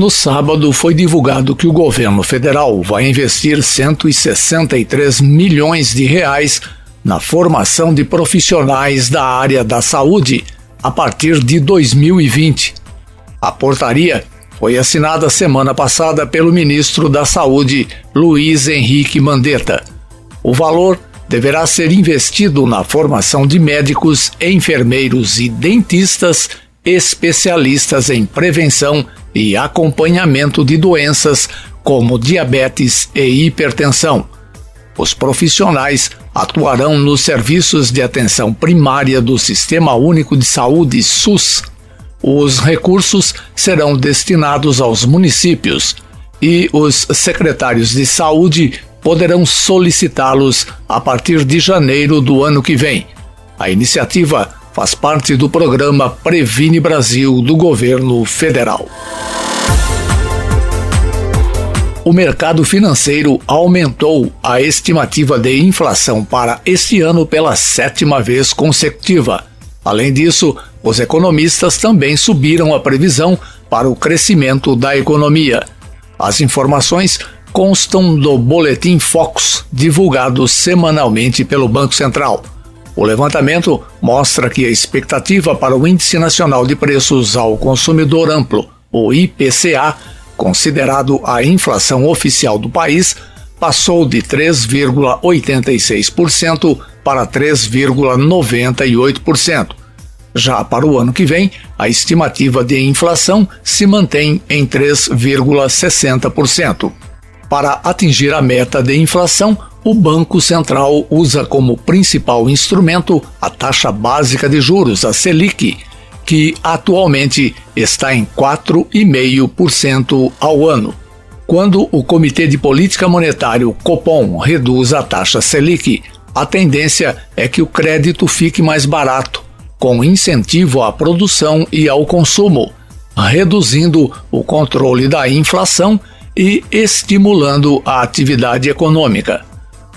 No sábado foi divulgado que o governo federal vai investir 163 milhões de reais na formação de profissionais da área da saúde a partir de 2020. A portaria foi assinada semana passada pelo ministro da Saúde, Luiz Henrique Mandetta. O valor deverá ser investido na formação de médicos, enfermeiros e dentistas especialistas em prevenção e acompanhamento de doenças como diabetes e hipertensão. Os profissionais atuarão nos serviços de atenção primária do Sistema Único de Saúde SUS. Os recursos serão destinados aos municípios e os secretários de saúde poderão solicitá-los a partir de janeiro do ano que vem. A iniciativa faz parte do programa Previne Brasil do governo federal. O mercado financeiro aumentou a estimativa de inflação para este ano pela sétima vez consecutiva. Além disso, os economistas também subiram a previsão para o crescimento da economia. As informações constam do Boletim Focus, divulgado semanalmente pelo Banco Central. O levantamento mostra que a expectativa para o Índice Nacional de Preços ao Consumidor Amplo, o IPCA, considerado a inflação oficial do país, passou de 3,86% para 3,98%. Já para o ano que vem, a estimativa de inflação se mantém em 3,60%. Para atingir a meta de inflação, o Banco Central usa como principal instrumento a taxa básica de juros, a Selic, que atualmente está em 4,5% ao ano. Quando o Comitê de Política Monetária, Copom, reduz a taxa Selic, a tendência é que o crédito fique mais barato, com incentivo à produção e ao consumo, reduzindo o controle da inflação e estimulando a atividade econômica.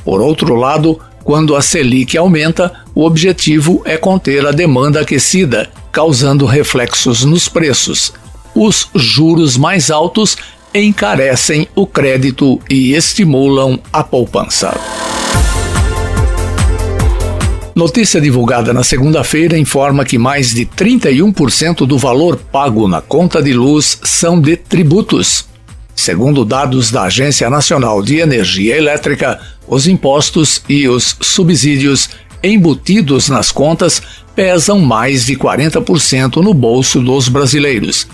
Por outro lado, quando a Selic aumenta, o objetivo é conter a demanda aquecida, causando reflexos nos preços. Os juros mais altos encarecem o crédito e estimulam a poupança. Notícia divulgada na segunda-feira informa que mais de 31% do valor pago na conta de luz são de tributos. Segundo dados da Agência Nacional de Energia Elétrica, os impostos e os subsídios embutidos nas contas pesam mais de 40% no bolso dos brasileiros.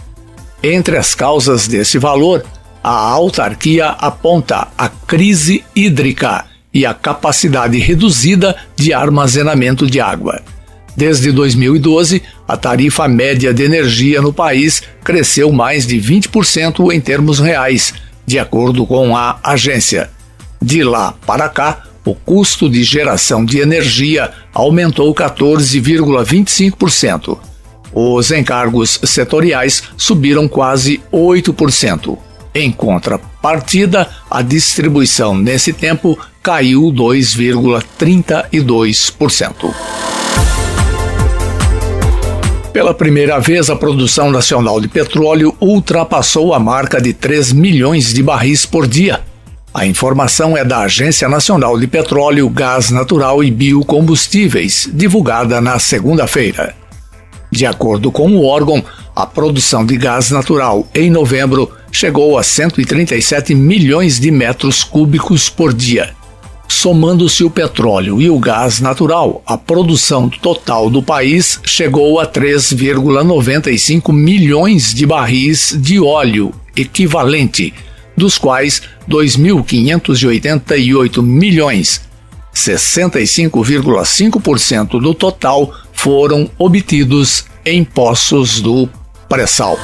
Entre as causas desse valor, a autarquia aponta a crise hídrica e a capacidade reduzida de armazenamento de água. Desde 2012, a tarifa média de energia no país cresceu mais de 20% em termos reais, de acordo com a agência. De lá para cá, o custo de geração de energia aumentou 14,25%. Os encargos setoriais subiram quase 8%. Em contrapartida, a distribuição nesse tempo caiu 2,32%. Pela primeira vez, a produção nacional de petróleo ultrapassou a marca de 3 milhões de barris por dia. A informação é da Agência Nacional de Petróleo, Gás Natural e Biocombustíveis, divulgada na segunda-feira. De acordo com o órgão, a produção de gás natural em novembro chegou a 137 milhões de metros cúbicos por dia. Somando-se o petróleo e o gás natural, a produção total do país chegou a 3,95 milhões de barris de óleo equivalente, dos quais 2.588 milhões, 65,5% do total, foram obtidos em poços do pré-sal.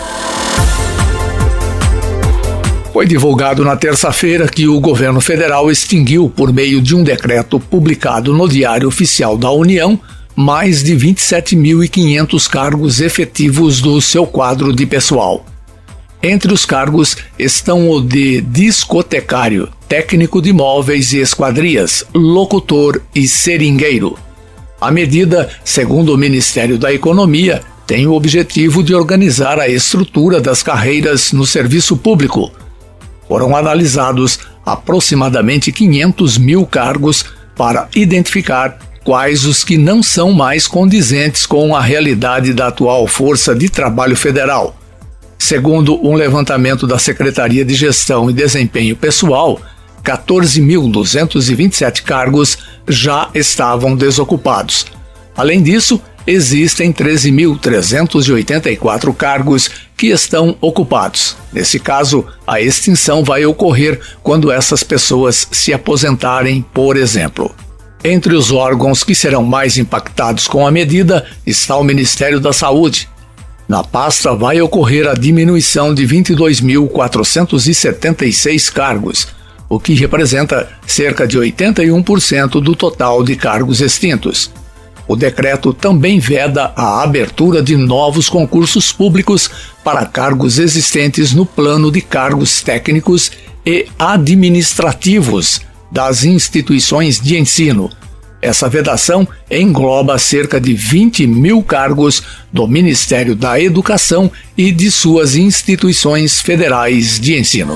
Foi divulgado na terça-feira que o governo federal extinguiu, por meio de um decreto publicado no Diário Oficial da União, mais de 27.500 cargos efetivos do seu quadro de pessoal. Entre os cargos estão o de discotecário, técnico de móveis e esquadrias, locutor e seringueiro. A medida, segundo o Ministério da Economia, tem o objetivo de organizar a estrutura das carreiras no serviço público. Foram analisados aproximadamente 500 mil cargos para identificar quais os que não são mais condizentes com a realidade da atual Força de Trabalho Federal. Segundo um levantamento da Secretaria de Gestão e Desempenho Pessoal, 14.227 cargos já estavam desocupados. Além disso, existem 13.384 cargos que estão ocupados. Nesse caso, a extinção vai ocorrer quando essas pessoas se aposentarem, por exemplo. Entre os órgãos que serão mais impactados com a medida está o Ministério da Saúde. Na pasta vai ocorrer a diminuição de 22.476 cargos, o que representa cerca de 81% do total de cargos extintos. O decreto também veda a abertura de novos concursos públicos para cargos existentes no plano de cargos técnicos e administrativos das instituições de ensino. Essa vedação engloba cerca de 20 mil cargos do Ministério da Educação e de suas instituições federais de ensino.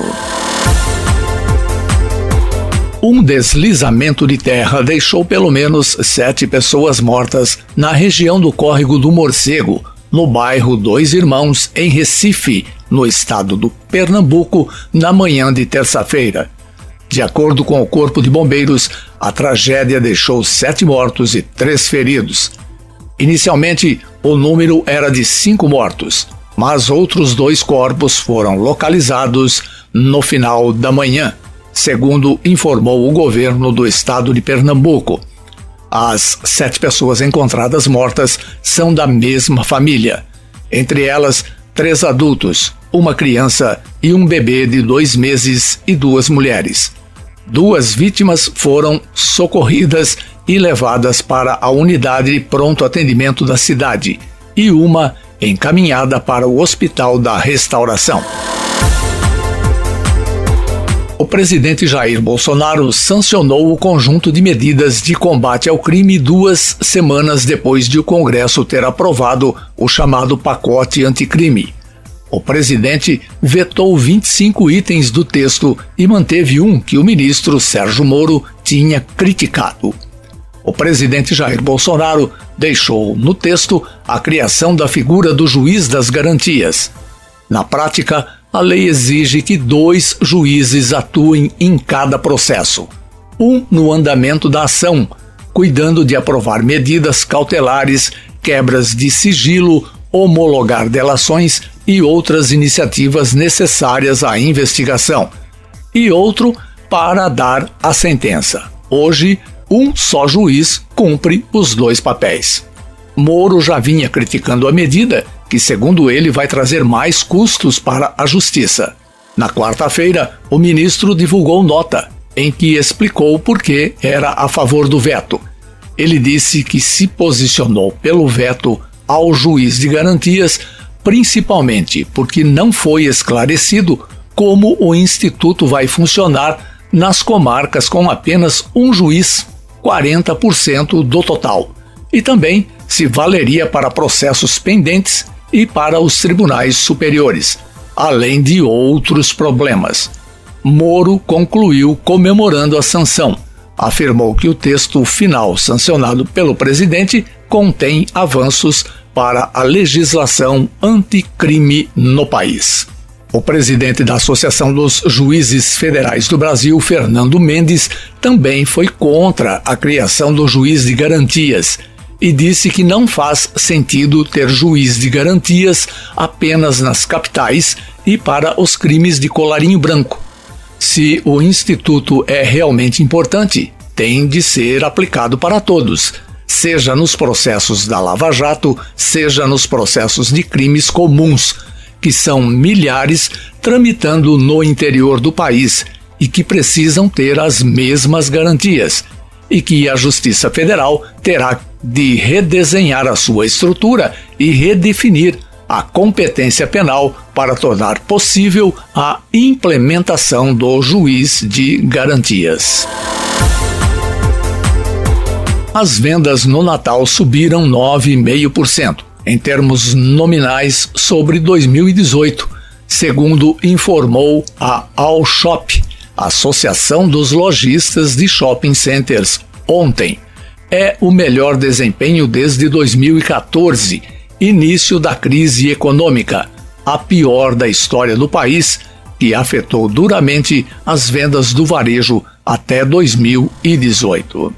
Um deslizamento de terra deixou pelo menos sete pessoas mortas na região do Córrego do Morcego, no bairro Dois Irmãos, em Recife, no estado do Pernambuco, na manhã de terça-feira. De acordo com o Corpo de Bombeiros, a tragédia deixou sete mortos e três feridos. Inicialmente, o número era de cinco mortos, mas outros dois corpos foram localizados no final da manhã segundo informou o governo do estado de Pernambuco. As sete pessoas encontradas mortas são da mesma família, entre elas três adultos, uma criança e um bebê de dois meses e duas mulheres. Duas vítimas foram socorridas e levadas para a unidade de pronto atendimento da cidade e uma encaminhada para o Hospital da Restauração o presidente Jair Bolsonaro sancionou o conjunto de medidas de combate ao crime duas semanas depois de o Congresso ter aprovado o chamado pacote anticrime. O presidente vetou 25 itens do texto e manteve um que o ministro Sérgio Moro tinha criticado. O presidente Jair Bolsonaro deixou no texto a criação da figura do juiz das garantias. Na prática, a lei exige que dois juízes atuem em cada processo. Um no andamento da ação, cuidando de aprovar medidas cautelares, quebras de sigilo, homologar delações e outras iniciativas necessárias à investigação. E outro para dar a sentença. Hoje, um só juiz cumpre os dois papéis. Moro já vinha criticando a medida que, segundo ele, vai trazer mais custos para a Justiça. Na quarta-feira, o ministro divulgou nota em que explicou por que era a favor do veto. Ele disse que se posicionou pelo veto ao juiz de garantias, principalmente porque não foi esclarecido como o instituto vai funcionar nas comarcas com apenas um juiz, 40% do total, e também se valeria para processos pendentes e para os tribunais superiores, além de outros problemas. Moro concluiu comemorando a sanção. Afirmou que o texto final sancionado pelo presidente contém avanços para a legislação anticrime no país. O presidente da Associação dos Juízes Federais do Brasil, Fernando Mendes, também foi contra a criação do juiz de garantias e disse que não faz sentido ter juiz de garantias apenas nas capitais e para os crimes de colarinho branco. Se o instituto é realmente importante, tem de ser aplicado para todos, seja nos processos da Lava Jato, seja nos processos de crimes comuns, que são milhares tramitando no interior do país e que precisam ter as mesmas garantias, e que a Justiça Federal terá de redesenhar a sua estrutura e redefinir a competência penal para tornar possível a implementação do juiz de garantias. As vendas no Natal subiram 9,5%. em termos nominais sobre 2018, segundo informou a Allshop, Associação dos Lojistas de Shopping Centers, ontem. É o melhor desempenho desde 2014, início da crise econômica, a pior da história do país, que afetou duramente as vendas do varejo até 2018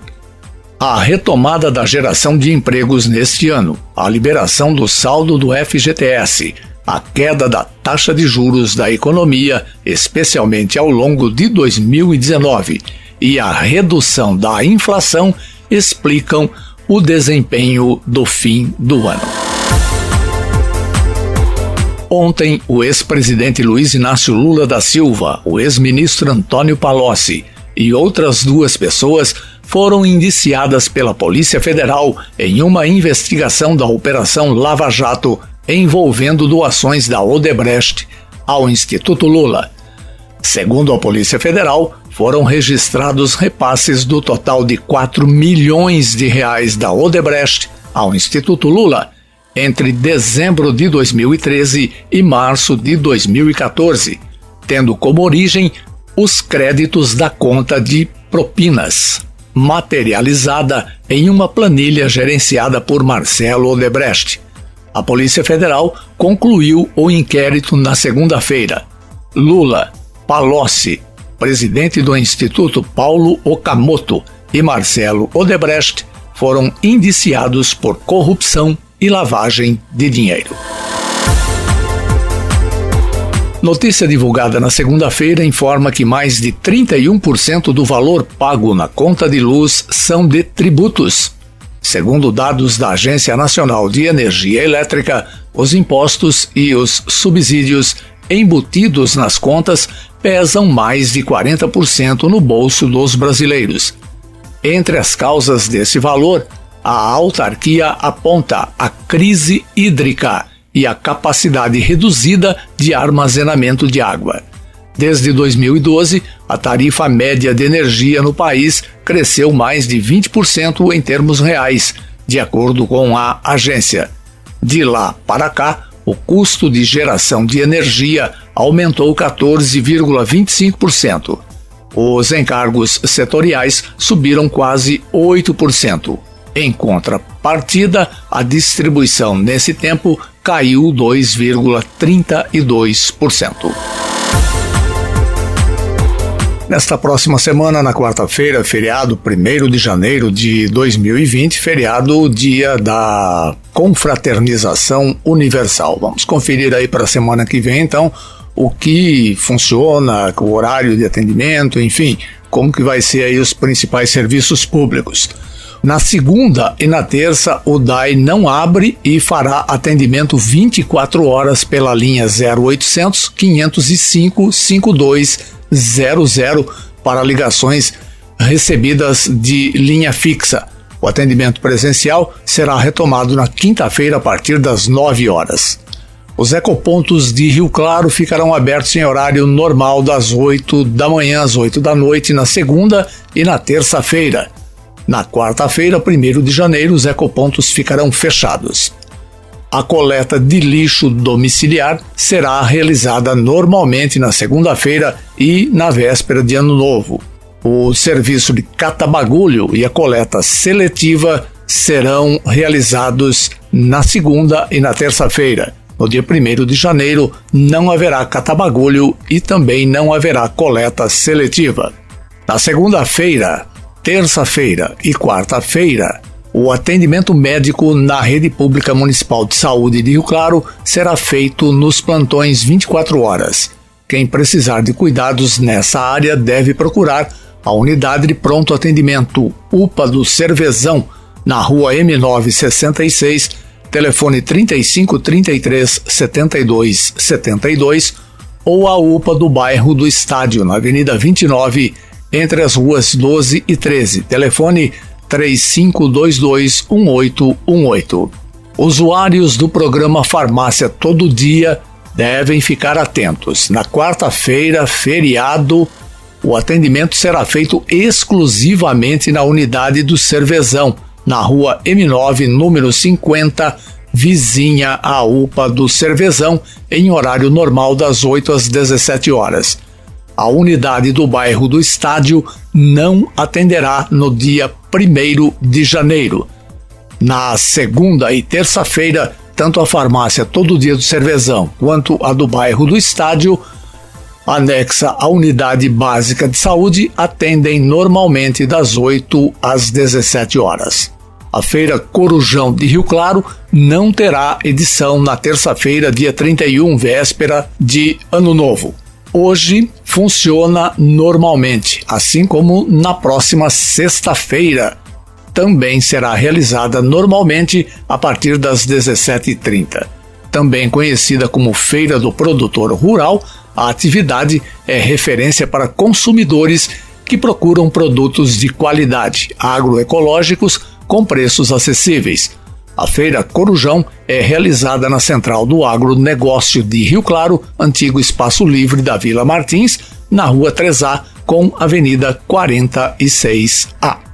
a retomada da geração de empregos neste ano, a liberação do saldo do FGTS, a queda da taxa de juros da economia, especialmente ao longo de 2019, e a redução da inflação explicam o desempenho do fim do ano. Ontem, o ex-presidente Luiz Inácio Lula da Silva, o ex-ministro Antônio Palocci e outras duas pessoas foram indiciadas pela Polícia Federal em uma investigação da Operação Lava Jato envolvendo doações da Odebrecht ao Instituto Lula. Segundo a Polícia Federal, foram registrados repasses do total de 4 milhões de reais da Odebrecht ao Instituto Lula entre dezembro de 2013 e março de 2014, tendo como origem os créditos da conta de propinas materializada em uma planilha gerenciada por Marcelo Odebrecht. A Polícia Federal concluiu o inquérito na segunda-feira. Lula, Palocci, presidente do Instituto Paulo Okamoto e Marcelo Odebrecht foram indiciados por corrupção e lavagem de dinheiro. Notícia divulgada na segunda-feira informa que mais de 31% do valor pago na conta de luz são de tributos. Segundo dados da Agência Nacional de Energia Elétrica, os impostos e os subsídios embutidos nas contas pesam mais de 40% no bolso dos brasileiros. Entre as causas desse valor, a autarquia aponta a crise hídrica e a capacidade reduzida de armazenamento de água. Desde 2012, a tarifa média de energia no país cresceu mais de 20% em termos reais, de acordo com a agência. De lá para cá, o custo de geração de energia aumentou 14,25%. Os encargos setoriais subiram quase 8%. Em contrapartida, a distribuição nesse tempo caiu 2,32%. Nesta próxima semana, na quarta-feira, feriado 1 de janeiro de 2020, feriado dia da confraternização universal. Vamos conferir aí para a semana que vem, então, o que funciona, o horário de atendimento, enfim, como que vai ser aí os principais serviços públicos. Na segunda e na terça, o DAI não abre e fará atendimento 24 horas pela linha 0800 505 5200 para ligações recebidas de linha fixa. O atendimento presencial será retomado na quinta-feira a partir das 9 horas. Os ecopontos de Rio Claro ficarão abertos em horário normal das 8 da manhã às 8 da noite na segunda e na terça-feira. Na quarta-feira, 1 de janeiro, os ecopontos ficarão fechados. A coleta de lixo domiciliar será realizada normalmente na segunda-feira e na véspera de Ano Novo. O serviço de catabagulho e a coleta seletiva serão realizados na segunda e na terça-feira. No dia 1 de janeiro, não haverá catabagulho e também não haverá coleta seletiva. Na segunda-feira, terça-feira e quarta-feira, o atendimento médico na rede pública municipal de saúde de Rio Claro será feito nos plantões 24 horas. Quem precisar de cuidados nessa área deve procurar a unidade de pronto atendimento UPA do Cervezão, na rua M966, telefone 35 33 72 72 ou a UPA do bairro do Estádio, na Avenida 29 entre as ruas 12 e 13. Telefone 35221818. Usuários do programa Farmácia Todo Dia devem ficar atentos. Na quarta-feira, feriado, o atendimento será feito exclusivamente na unidade do Cervezão, na rua M9, número 50, vizinha à UPA do Cervezão, em horário normal das 8 às 17 horas. A unidade do bairro do Estádio não atenderá no dia 1 de janeiro. Na segunda e terça-feira, tanto a farmácia Todo Dia do Cervezão quanto a do bairro do Estádio, anexa à unidade básica de saúde, atendem normalmente das 8 às 17 horas. A Feira Corujão de Rio Claro não terá edição na terça-feira, dia 31, véspera de Ano Novo. Hoje funciona normalmente, assim como na próxima sexta-feira, também será realizada normalmente a partir das 17h30. Também conhecida como Feira do Produtor Rural, a atividade é referência para consumidores que procuram produtos de qualidade agroecológicos com preços acessíveis. A Feira Corujão é realizada na Central do Agronegócio de Rio Claro, antigo Espaço Livre da Vila Martins, na Rua 3A, com Avenida 46A.